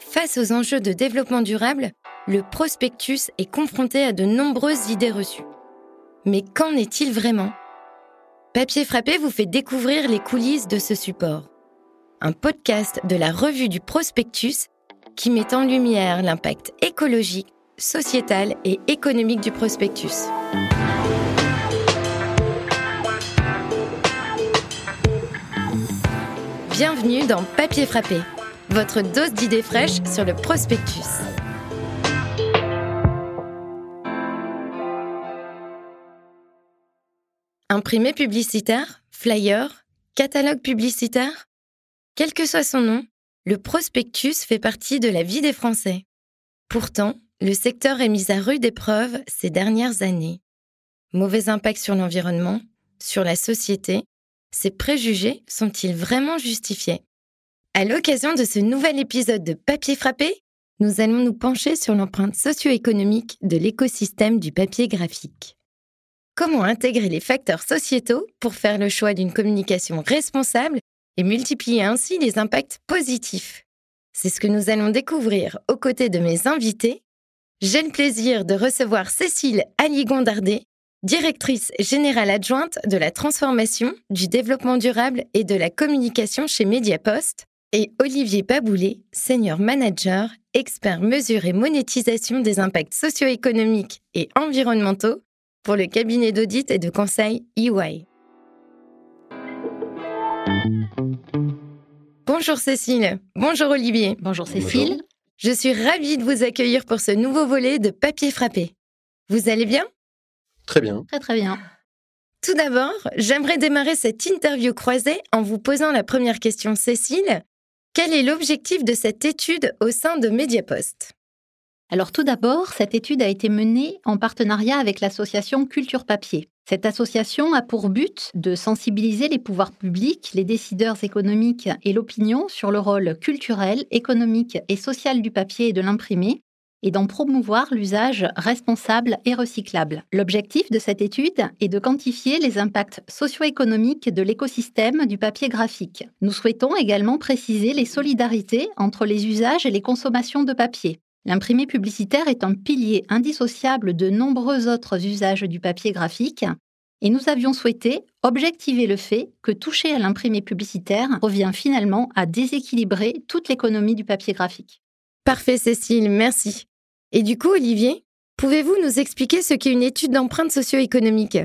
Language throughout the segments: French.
Face aux enjeux de développement durable, le prospectus est confronté à de nombreuses idées reçues. Mais qu'en est-il vraiment? Papier Frappé vous fait découvrir les coulisses de ce support. Un podcast de la revue du prospectus qui met en lumière l'impact écologique, sociétal et économique du prospectus. Bienvenue dans Papier Frappé, votre dose d'idées fraîches sur le prospectus. Imprimé publicitaire, flyer, catalogue publicitaire? Quel que soit son nom, le prospectus fait partie de la vie des Français. Pourtant, le secteur est mis à rude épreuve ces dernières années. Mauvais impact sur l'environnement, sur la société, ces préjugés sont-ils vraiment justifiés? À l'occasion de ce nouvel épisode de Papier frappé, nous allons nous pencher sur l'empreinte socio-économique de l'écosystème du papier graphique. Comment intégrer les facteurs sociétaux pour faire le choix d'une communication responsable et multiplier ainsi les impacts positifs? C'est ce que nous allons découvrir aux côtés de mes invités. J'ai le plaisir de recevoir Cécile Aligondardet, directrice générale adjointe de la transformation, du développement durable et de la communication chez Mediapost, et Olivier Paboulet, senior manager, expert mesure et monétisation des impacts socio-économiques et environnementaux pour le cabinet d'audit et de conseil EY. Bonjour Cécile, bonjour Olivier. Bonjour Cécile. Je suis ravie de vous accueillir pour ce nouveau volet de Papier frappé. Vous allez bien? Très bien. Très très bien. Tout d'abord, j'aimerais démarrer cette interview croisée en vous posant la première question, Cécile. Quel est l'objectif de cette étude au sein de Mediapost? Alors tout d'abord, cette étude a été menée en partenariat avec l'association Culture Papier. Cette association a pour but de sensibiliser les pouvoirs publics, les décideurs économiques et l'opinion sur le rôle culturel, économique et social du papier et de l'imprimé et d'en promouvoir l'usage responsable et recyclable. L'objectif de cette étude est de quantifier les impacts socio-économiques de l'écosystème du papier graphique. Nous souhaitons également préciser les solidarités entre les usages et les consommations de papier. L'imprimé publicitaire est un pilier indissociable de nombreux autres usages du papier graphique et nous avions souhaité objectiver le fait que toucher à l'imprimé publicitaire revient finalement à déséquilibrer toute l'économie du papier graphique. Parfait Cécile, merci. Et du coup, Olivier, pouvez-vous nous expliquer ce qu'est une étude d'empreinte socio-économique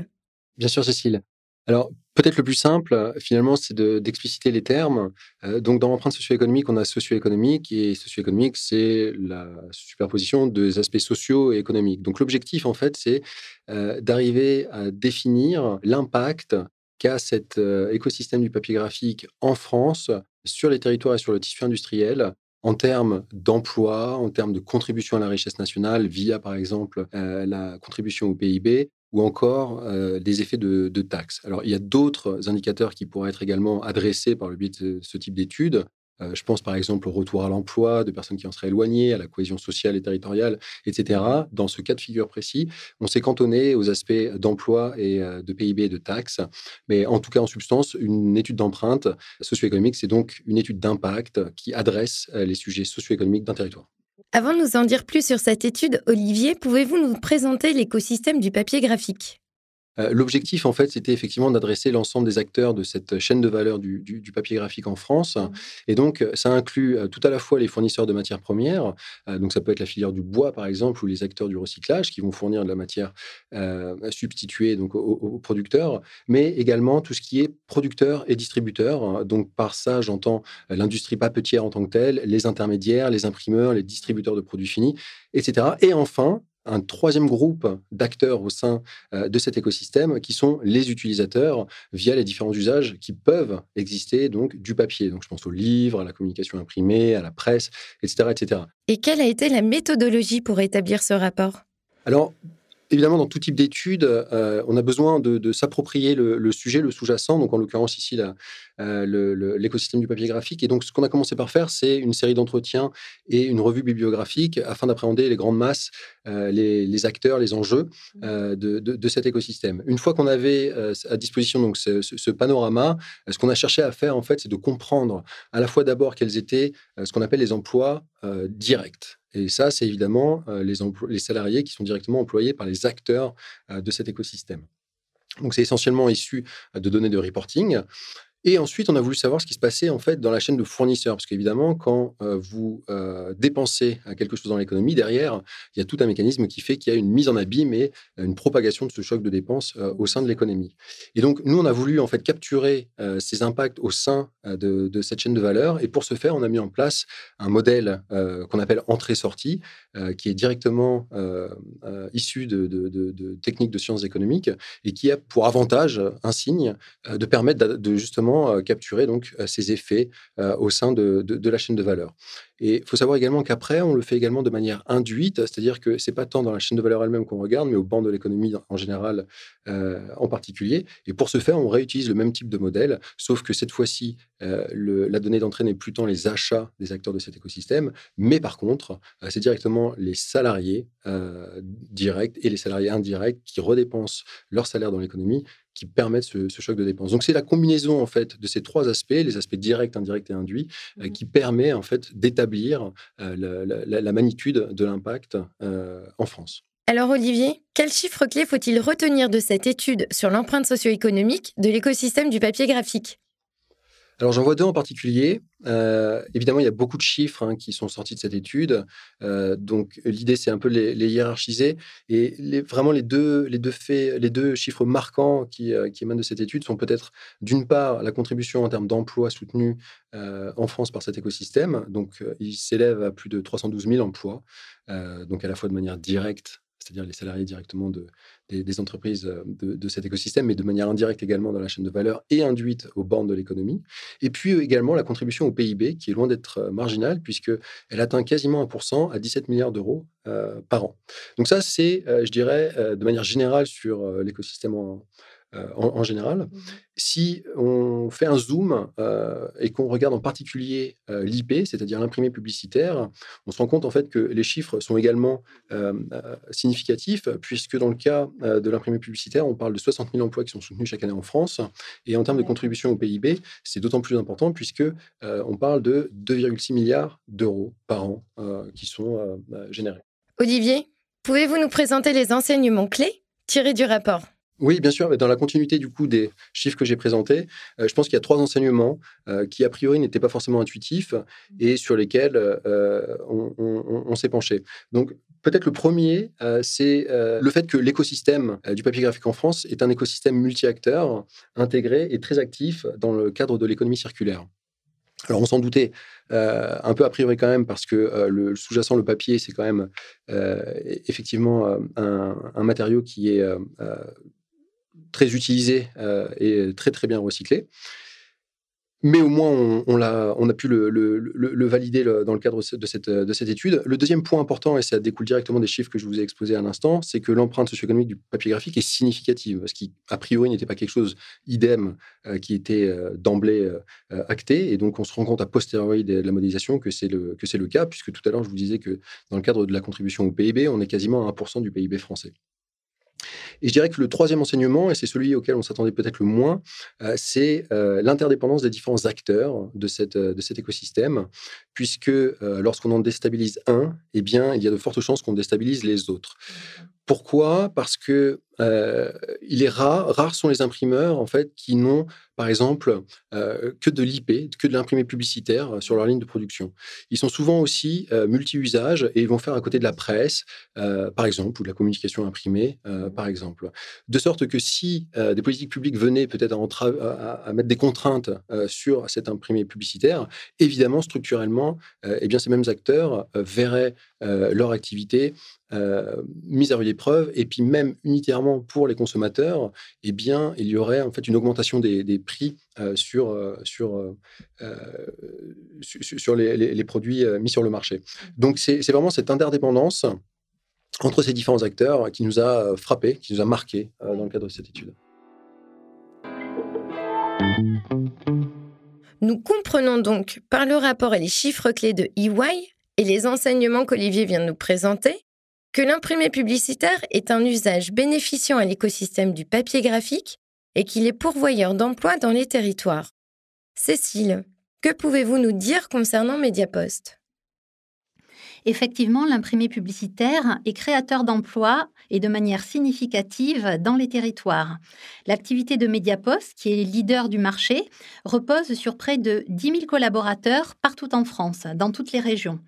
Bien sûr, Cécile. Alors, peut-être le plus simple, finalement, c'est d'expliciter les termes. Euh, donc, dans l'empreinte socio-économique, on a socio-économique, et socio-économique, c'est la superposition des aspects sociaux et économiques. Donc, l'objectif, en fait, c'est euh, d'arriver à définir l'impact qu'a cet euh, écosystème du papier graphique en France sur les territoires et sur le tissu industriel en termes d'emploi, en termes de contribution à la richesse nationale via, par exemple, euh, la contribution au PIB ou encore euh, des effets de, de, taxes. Alors, il y a d'autres indicateurs qui pourraient être également adressés par le biais de ce type d'études. Euh, je pense par exemple au retour à l'emploi de personnes qui en seraient éloignées, à la cohésion sociale et territoriale, etc. Dans ce cas de figure précis, on s'est cantonné aux aspects d'emploi et euh, de PIB et de taxes. Mais en tout cas, en substance, une étude d'empreinte socio-économique, c'est donc une étude d'impact qui adresse euh, les sujets socio-économiques d'un territoire. Avant de nous en dire plus sur cette étude, Olivier, pouvez-vous nous présenter l'écosystème du papier graphique? Euh, l'objectif, en fait, c'était effectivement d'adresser l'ensemble des acteurs de cette chaîne de valeur du, papier graphique en France. Mmh. Et donc, ça inclut euh, tout à la fois les fournisseurs de matières premières, euh, donc ça peut être la filière du bois, par exemple, ou les acteurs du recyclage qui vont fournir de la matière substituée donc, aux, producteurs, mais également tout ce qui est producteur et distributeur. Donc, par ça, j'entends l'industrie papetière en tant que telle, les intermédiaires, les imprimeurs, les distributeurs de produits finis, etc. Et enfin, un troisième groupe d'acteurs au sein euh, de cet écosystème qui sont les utilisateurs via les différents usages qui peuvent exister donc du papier. Donc je pense aux livres, à la communication imprimée, à la presse, etc., etc. Et quelle a été la méthodologie pour établir ce rapport? Alors évidemment, dans tout type d'études, euh, on a besoin de, s'approprier le, sujet, le sous-jacent, donc en l'occurrence ici euh, l'écosystème du papier graphique. Et donc, ce qu'on a commencé par faire, c'est une série d'entretiens et une revue bibliographique afin d'appréhender les grandes masses, euh, les, acteurs, les enjeux de, cet écosystème. Une fois qu'on avait à disposition donc ce, ce panorama, ce qu'on a cherché à faire, en fait, c'est de comprendre à la fois d'abord quels étaient ce qu'on appelle les emplois directs. Et ça, c'est évidemment euh, les, salariés qui sont directement employés par les acteurs euh, de cet écosystème. Donc, c'est essentiellement issu euh, de données de reporting. Et ensuite, on a voulu savoir ce qui se passait en fait dans la chaîne de fournisseurs, parce qu'évidemment, quand euh, vous euh, dépensez quelque chose dans l'économie, derrière, il y a tout un mécanisme qui fait qu'il y a une mise en abîme et une propagation de ce choc de dépenses euh, au sein de l'économie. Et donc, nous, on a voulu en fait capturer ces impacts au sein de, cette chaîne de valeur. Et pour ce faire, on a mis en place un modèle qu'on appelle entrée-sortie, qui est directement issu de, de, techniques de sciences économiques et qui a pour avantage, un signe, de permettre de justement euh, capturer donc euh, ces effets euh, au sein de, la chaîne de valeur. Et il faut savoir également qu'après, on le fait également de manière induite, c'est-à-dire que c'est pas tant dans la chaîne de valeur elle-même qu'on regarde, mais au banc de l'économie en général en particulier. Et pour ce faire, on réutilise le même type de modèle, sauf que cette fois-ci, la donnée d'entrée n'est plus tant les achats des acteurs de cet écosystème, mais par contre, c'est directement les salariés directs et les salariés indirects qui redépensent leur salaire dans l'économie qui permettent ce, choc de dépenses. Donc c'est la combinaison en fait de ces trois aspects, les aspects directs, indirects et induits, euh, mmh qui permet en fait d'établir euh, la, magnitude de l'impact euh, en France. Alors Olivier, quel chiffre clé faut-il retenir de cette étude sur l'empreinte socio-économique de l'écosystème du papier graphique? Alors j'en vois deux en particulier. Euh, évidemment, il y a beaucoup de chiffres hein, qui sont sortis de cette étude. Euh, donc l'idée, c'est un peu les, les hiérarchiser. Et vraiment, les deux, les, deux faits, les deux chiffres marquants qui, euh, qui émanent de cette étude sont peut-être, d'une part, la contribution en termes d'emplois soutenus en France par cet écosystème. Donc il s'élève à plus de 312 000 emplois, donc à la fois de manière directe c'est-à-dire les salariés directement de, des, entreprises euh, de, cet écosystème, mais de manière indirecte également dans la chaîne de valeur et induite aux bornes de l'économie. Et puis euh, également la contribution au PIB, qui est loin d'être euh, marginale, puisqu'elle atteint quasiment 1% à 17 milliards d'euros par an. Donc ça, c'est, je dirais, de manière générale sur l'écosystème en, euh, en, général. Mmh si on fait un zoom euh, et qu'on regarde en particulier euh, l'IP, c'est-à-dire l'imprimé publicitaire, on se rend compte en fait que les chiffres sont également significatifs, puisque dans le cas de l'imprimé publicitaire, on parle de 60 000 emplois qui sont soutenus chaque année en France. Et en termes de contribution au PIB, c'est d'autant plus important puisque on parle de 2,6 milliards d'euros par an qui sont générés. Olivier, pouvez-vous nous présenter les enseignements clés tirés du rapport? Oui, bien sûr. Mais dans la continuité du coup des chiffres que j'ai présentés, euh, je pense qu'il y a trois enseignements euh, qui a priori n'étaient pas forcément intuitifs et sur lesquels euh, on, s'est penché. Donc peut-être le premier, c'est le fait que l'écosystème du papier graphique en France est un écosystème multi-acteurs, intégré et très actif dans le cadre de l'économie circulaire. Alors on s'en doutait un peu a priori quand même parce que le sous-jacent, le papier, c'est quand même effectivement un, un, matériau qui est très utilisé euh, et très très bien recyclé. Mais au moins, on, a, pu le, valider dans le cadre de cette, de cette étude. Le deuxième point important, et ça découle directement des chiffres que je vous ai exposés à l'instant, c'est que l'empreinte socio-économique du papier graphique est significative, ce qui, a priori, n'était pas quelque chose idem euh, qui était euh, d'emblée acté. Et donc, on se rend compte a posteriori de, la modélisation que c'est le, que le cas, puisque tout à l'heure, je vous disais que dans le cadre de la contribution au PIB, on est quasiment à 1% du PIB français. Et je dirais que le troisième enseignement, et c'est celui auquel on s'attendait peut-être le moins, euh, c'est euh, l'interdépendance des différents acteurs de, cette, de cet écosystème, puisque euh, lorsqu'on en déstabilise un, eh il y a de fortes chances qu'on déstabilise les autres. Pourquoi? Parce que euh, il est rare, rares sont les imprimeurs en fait qui n'ont, par exemple, euh, que de l'IP, que de l'imprimé publicitaire sur leur ligne de production. Ils sont souvent aussi euh, multi-usages et ils vont faire à côté de la presse, par exemple, ou de la communication imprimée, par exemple. De sorte que si des politiques publiques venaient peut-être à, à, mettre des contraintes sur cet imprimé publicitaire, évidemment, structurellement, eh bien, ces mêmes acteurs verraient leur activité mise à rude épreuve et puis même unitairement pour les consommateurs, eh bien, il y aurait en fait une augmentation des, prix euh, sur, euh, sur, euh, sur les, produits mis sur le marché. Donc, c'est vraiment cette interdépendance entre ces différents acteurs qui nous a frappé, qui nous a marqué dans le cadre de cette étude. Nous comprenons donc par le rapport et les chiffres clés de EY et les enseignements qu'Olivier vient de nous présenter que l'imprimé publicitaire est un usage bénéficiant à l'écosystème du papier graphique et qu'il est pourvoyeur d'emplois dans les territoires. Cécile, que pouvez-vous nous dire concernant Mediapost? Effectivement, l'imprimé publicitaire est créateur d'emplois et de manière significative dans les territoires. L'activité de Mediapost, qui est leader du marché, repose sur près de 10 000 collaborateurs partout en France, dans toutes les régions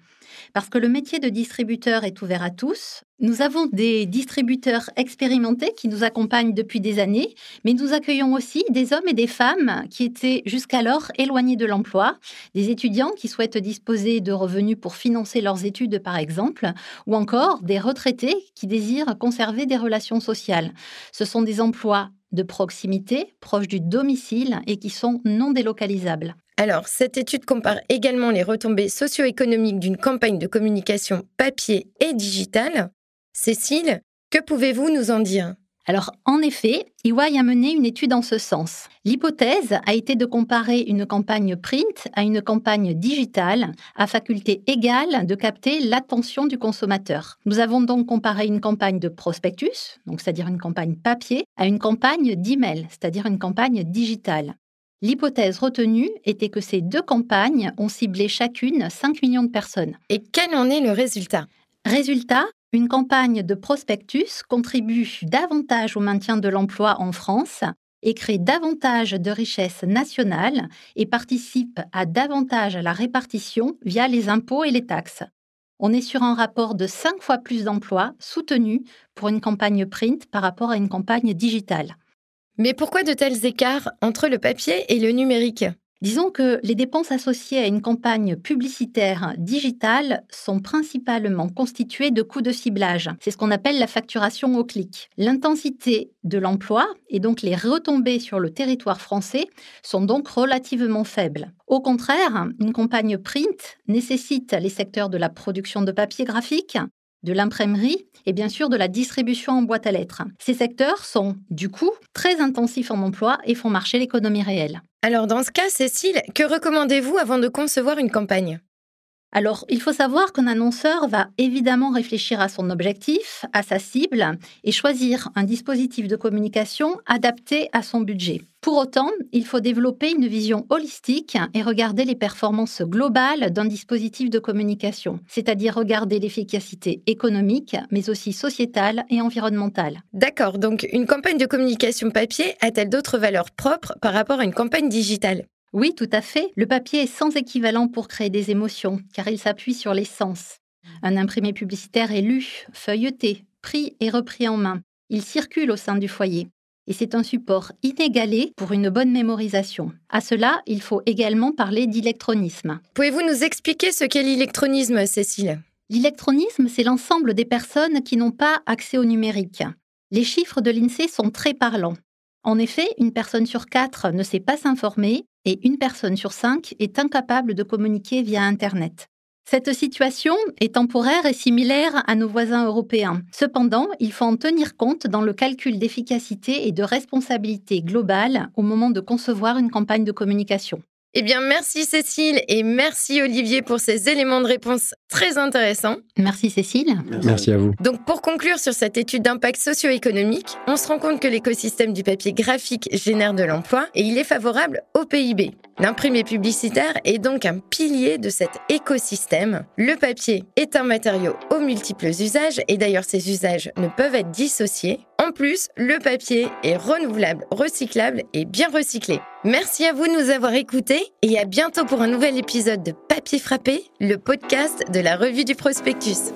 parce que le métier de distributeur est ouvert à tous. Nous avons des distributeurs expérimentés qui nous accompagnent depuis des années, mais nous accueillons aussi des hommes et des femmes qui étaient jusqu'alors éloignés de l'emploi, des étudiants qui souhaitent disposer de revenus pour financer leurs études par exemple, ou encore des retraités qui désirent conserver des relations sociales. Ce sont des emplois de proximité, proches du domicile et qui sont non délocalisables. Alors, cette étude compare également les retombées socio-économiques d'une campagne de communication papier et digitale. Cécile, que pouvez-vous nous en dire? Alors, en effet, EY a mené une étude en ce sens. L'hypothèse a été de comparer une campagne print à une campagne digitale à faculté égale de capter l'attention du consommateur. Nous avons donc comparé une campagne de prospectus, c'est-à-dire une campagne papier, à une campagne d'email, c'est-à-dire une campagne digitale. L'hypothèse retenue était que ces deux campagnes ont ciblé chacune 5 millions de personnes. Et quel en est le résultat? Résultat, une campagne de prospectus contribue davantage au maintien de l'emploi en France et crée davantage de richesses nationales et participe à davantage à la répartition via les impôts et les taxes. On est sur un rapport de 5 fois plus d'emplois soutenus pour une campagne print par rapport à une campagne digitale. Mais pourquoi de tels écarts entre le papier et le numérique? Disons que les dépenses associées à une campagne publicitaire digitale sont principalement constituées de coûts de ciblage. C'est ce qu'on appelle la facturation au clic. L'intensité de l'emploi et donc les retombées sur le territoire français sont donc relativement faibles. Au contraire, une campagne print nécessite les secteurs de la production de papier graphique, de l'imprimerie et bien sûr de la distribution en boîte à lettres. Ces secteurs sont, du coup, très intensifs en emploi et font marcher l'économie réelle. Alors dans ce cas, Cécile, que recommandez-vous avant de concevoir une campagne? Alors, il faut savoir qu'un annonceur va évidemment réfléchir à son objectif, à sa cible, et choisir un dispositif de communication adapté à son budget. Pour autant, il faut développer une vision holistique et regarder les performances globales d'un dispositif de communication, c'est-à-dire regarder l'efficacité économique, mais aussi sociétale et environnementale. D'accord, donc une campagne de communication papier a-t-elle d'autres valeurs propres par rapport à une campagne digitale? Oui, tout à fait. Le papier est sans équivalent pour créer des émotions, car il s'appuie sur les sens. Un imprimé publicitaire est lu, feuilleté, pris et repris en main. Il circule au sein du foyer. Et c'est un support inégalé pour une bonne mémorisation. À cela, il faut également parler d'électronisme. Pouvez-vous nous expliquer ce qu'est l'électronisme, Cécile? L'électronisme, c'est l'ensemble des personnes qui n'ont pas accès au numérique. Les chiffres de l'INSEE sont très parlants. En effet, une personne sur quatre ne sait pas s'informer et une personne sur cinq est incapable de communiquer via Internet. Cette situation est temporaire et similaire à nos voisins européens. Cependant, il faut en tenir compte dans le calcul d'efficacité et de responsabilité globale au moment de concevoir une campagne de communication. Eh bien, merci Cécile et merci Olivier pour ces éléments de réponse très intéressants. Merci Cécile. Merci, à vous. Donc, pour conclure sur cette étude d'impact socio-économique, on se rend compte que l'écosystème du papier graphique génère de l'emploi et il est favorable au PIB. L'imprimé publicitaire est donc un pilier de cet écosystème. Le papier est un matériau aux multiples usages et d'ailleurs ces usages ne peuvent être dissociés. En plus, le papier est renouvelable, recyclable et bien recyclé. Merci à vous de nous avoir écoutés et à bientôt pour un nouvel épisode de Papier Frappé, le podcast de la revue du prospectus.